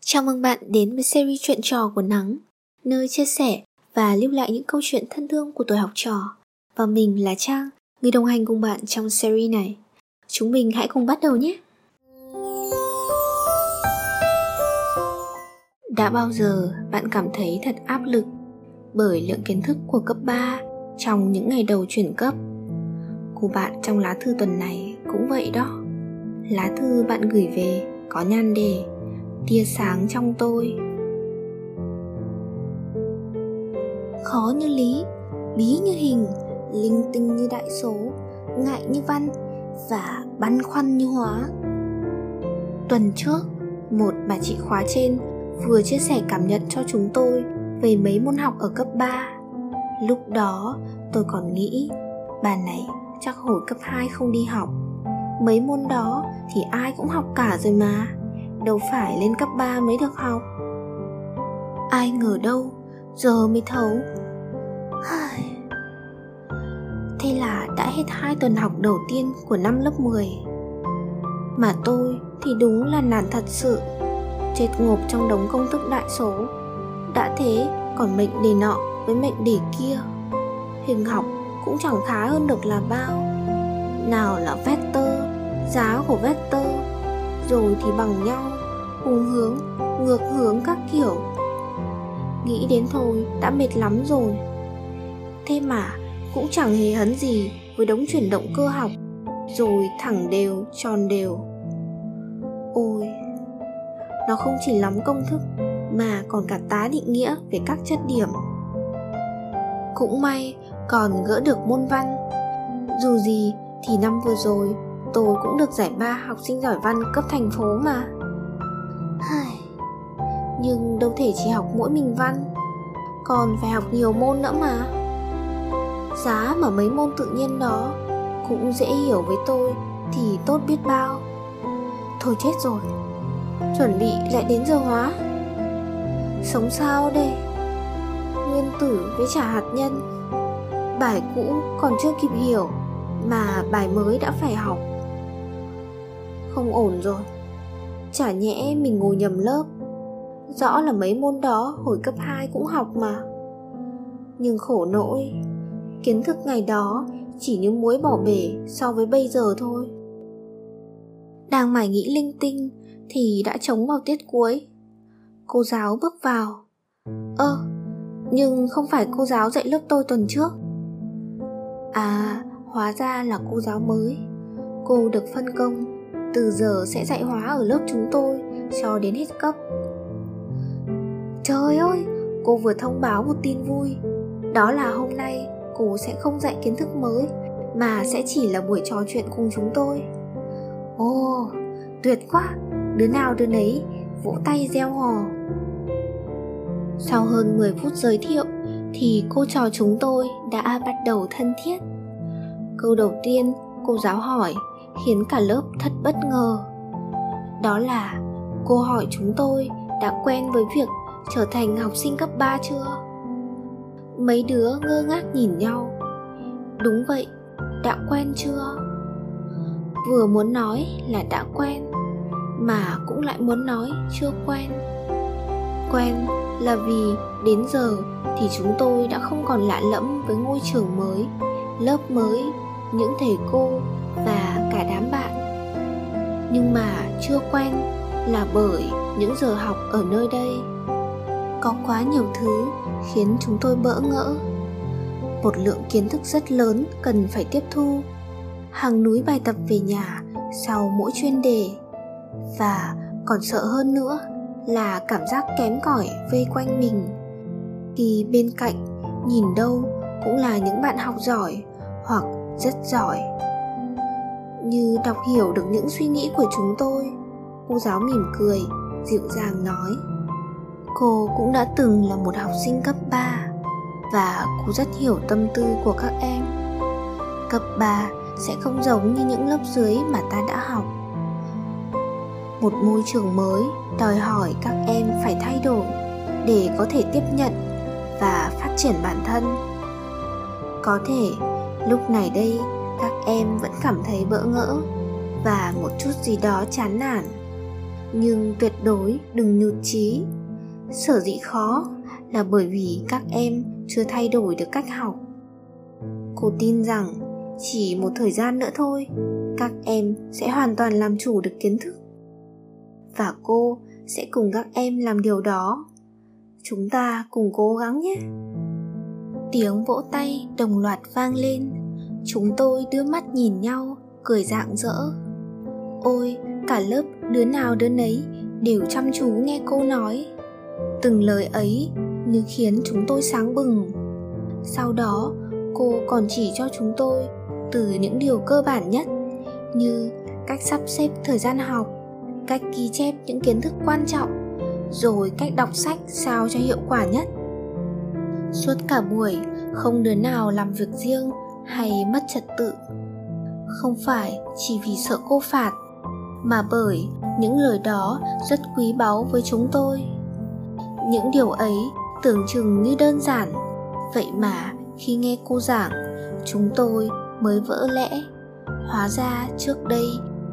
Chào mừng bạn đến với series chuyện trò của Nắng, nơi chia sẻ và lưu lại những câu chuyện thân thương của tuổi học trò. Và mình là Trang, người đồng hành cùng bạn trong series này. Chúng mình hãy cùng bắt đầu nhé! Đã bao giờ bạn cảm thấy thật áp lực bởi lượng kiến thức của cấp 3 trong những ngày đầu chuyển cấp? Cô bạn trong lá thư tuần này cũng vậy đó. Lá thư bạn gửi về có nhan đề tia sáng trong tôi. Khó như lý, bí như hình, linh tinh như đại số, ngại như văn và băn khoăn như hóa. Tuần trước, một bà chị khóa trên vừa chia sẻ cảm nhận cho chúng tôi về mấy môn học ở cấp 3 lúc đó, tôi còn nghĩ, bà này chắc hồi cấp 2 không đi học. Mấy môn đó thì ai cũng học cả rồi mà đâu phải lên cấp 3 mới được học. Ai ngờ đâu, giờ mới thấu. Thế là đã hết hai tuần học đầu tiên của năm lớp 10 mà tôi thì đúng là nản thật sự. Chết ngộp trong đống công thức đại số. Đã thế, còn mệnh đề nọ với mệnh đề kia. Hình học cũng chẳng khá hơn được là bao. Nào là vector, giá của vector, rồi thì bằng nhau cùng hướng, ngược hướng các kiểu. Nghĩ đến thôi, đã mệt lắm rồi. Thế mà, cũng chẳng hề hấn gì với đống chuyển động cơ học, rồi thẳng đều, tròn đều. Ôi, nó không chỉ lắm công thức, mà còn cả tá định nghĩa về các chất điểm. Cũng may, còn gỡ được môn văn. Dù gì, thì năm vừa rồi, tôi cũng được giải ba học sinh giỏi văn cấp thành phố mà nhưng đâu thể chỉ học mỗi mình văn. Còn phải học nhiều môn nữa mà. Giá mà mấy môn tự nhiên đó cũng dễ hiểu với tôi thì tốt biết bao. Thôi chết rồi. Chuẩn bị lại đến giờ hóa. Sống sao đây? Nguyên tử với trả hạt nhân. Bài cũ còn chưa kịp hiểu mà bài mới đã phải học. Không ổn rồi chả nhẽ mình ngồi nhầm lớp. Rõ là mấy môn đó hồi cấp 2 cũng học mà. Nhưng khổ nỗi, Kiến thức ngày đó chỉ như muối bỏ bể so với bây giờ thôi. Đang mải nghĩ linh tinh Thì đã trống vào tiết cuối. Cô giáo bước vào. Ơ, Nhưng không phải cô giáo dạy lớp tôi tuần trước. À Hóa ra là cô giáo mới. Cô được phân công. Từ giờ sẽ dạy hóa ở lớp chúng tôi Cho đến hết cấp. Trời ơi, cô vừa thông báo một tin vui. Đó là hôm nay cô sẽ không dạy kiến thức mới Mà sẽ chỉ là buổi trò chuyện cùng chúng tôi. Ồ, tuyệt quá, đứa nào đứa nấy vỗ tay reo hò. Sau hơn 10 phút giới thiệu Thì cô trò chúng tôi đã bắt đầu thân thiết. Câu đầu tiên cô giáo hỏi khiến cả lớp thật bất ngờ Đó là cô hỏi chúng tôi đã quen với việc trở thành học sinh cấp 3 chưa? Mấy đứa ngơ ngác nhìn nhau Đúng vậy, đã quen chưa? Vừa muốn nói là đã quen Mà cũng lại muốn nói chưa quen Quen là vì đến giờ thì chúng tôi đã không còn lạ lẫm với ngôi trường mới Lớp mới, những thầy cô và cả đám bạn. Nhưng mà chưa quen là bởi những giờ học ở nơi đây. Có quá nhiều thứ khiến chúng tôi bỡ ngỡ. Một lượng kiến thức rất lớn cần phải tiếp thu. Hàng núi bài tập về nhà sau mỗi chuyên đề. Và còn sợ hơn nữa là cảm giác kém cỏi vây quanh mình. Khi bên cạnh nhìn đâu cũng là những bạn học giỏi hoặc rất giỏi như đọc hiểu được những suy nghĩ của chúng tôi cô giáo mỉm cười, dịu dàng nói, Cô cũng đã từng là một học sinh cấp 3 và cô rất hiểu tâm tư của các em. Cấp 3 sẽ không giống như những lớp dưới mà ta đã học. Một môi trường mới đòi hỏi các em phải thay đổi để có thể tiếp nhận và phát triển bản thân. Có thể, lúc này đây em vẫn cảm thấy bỡ ngỡ và một chút gì đó chán nản. Nhưng tuyệt đối đừng nhụt chí. Sở dĩ khó là bởi vì các em chưa thay đổi được cách học. Cô tin rằng chỉ một thời gian nữa thôi, các em sẽ hoàn toàn làm chủ được kiến thức. Và cô sẽ cùng các em làm điều đó. Chúng ta cùng cố gắng nhé. Tiếng vỗ tay đồng loạt vang lên chúng tôi đưa mắt nhìn nhau, cười rạng rỡ. Ôi, cả lớp đứa nào đứa nấy đều chăm chú nghe cô nói. Từng lời ấy như khiến chúng tôi sáng bừng. Sau đó, cô còn chỉ cho chúng tôi từ những điều cơ bản nhất như cách sắp xếp thời gian học, cách ghi chép những kiến thức quan trọng, rồi cách đọc sách sao cho hiệu quả nhất. Suốt cả buổi, không đứa nào làm việc riêng hay mất trật tự. Không phải chỉ vì sợ cô phạt, mà bởi những lời đó rất quý báu với chúng tôi. Những điều ấy tưởng chừng như đơn giản. Vậy mà khi nghe cô giảng, chúng tôi mới vỡ lẽ. Hóa ra trước đây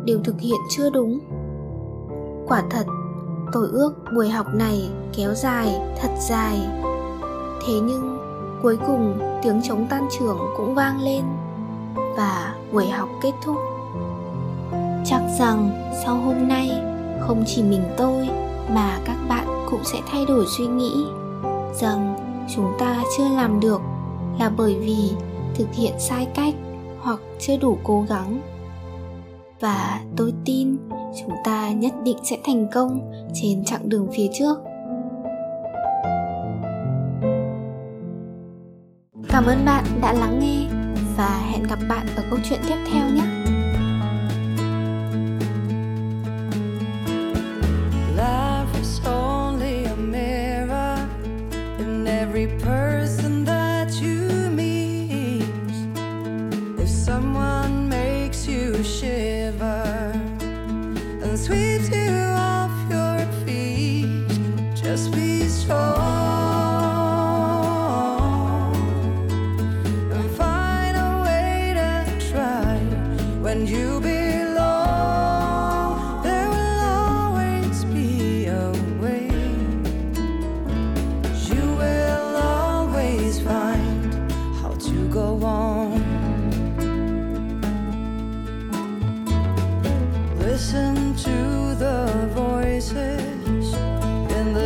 đều thực hiện chưa đúng. Quả thật, tôi ước buổi học này kéo dài thật dài. Thế nhưng cuối cùng tiếng trống tan trường cũng vang lên và buổi học kết thúc. Chắc rằng sau hôm nay, không chỉ mình tôi mà các bạn cũng sẽ thay đổi suy nghĩ rằng chúng ta chưa làm được là bởi vì thực hiện sai cách hoặc chưa đủ cố gắng. Và tôi tin chúng ta nhất định sẽ thành công trên chặng đường phía trước. Cảm ơn bạn đã lắng nghe và hẹn gặp bạn ở câu chuyện tiếp theo nhé.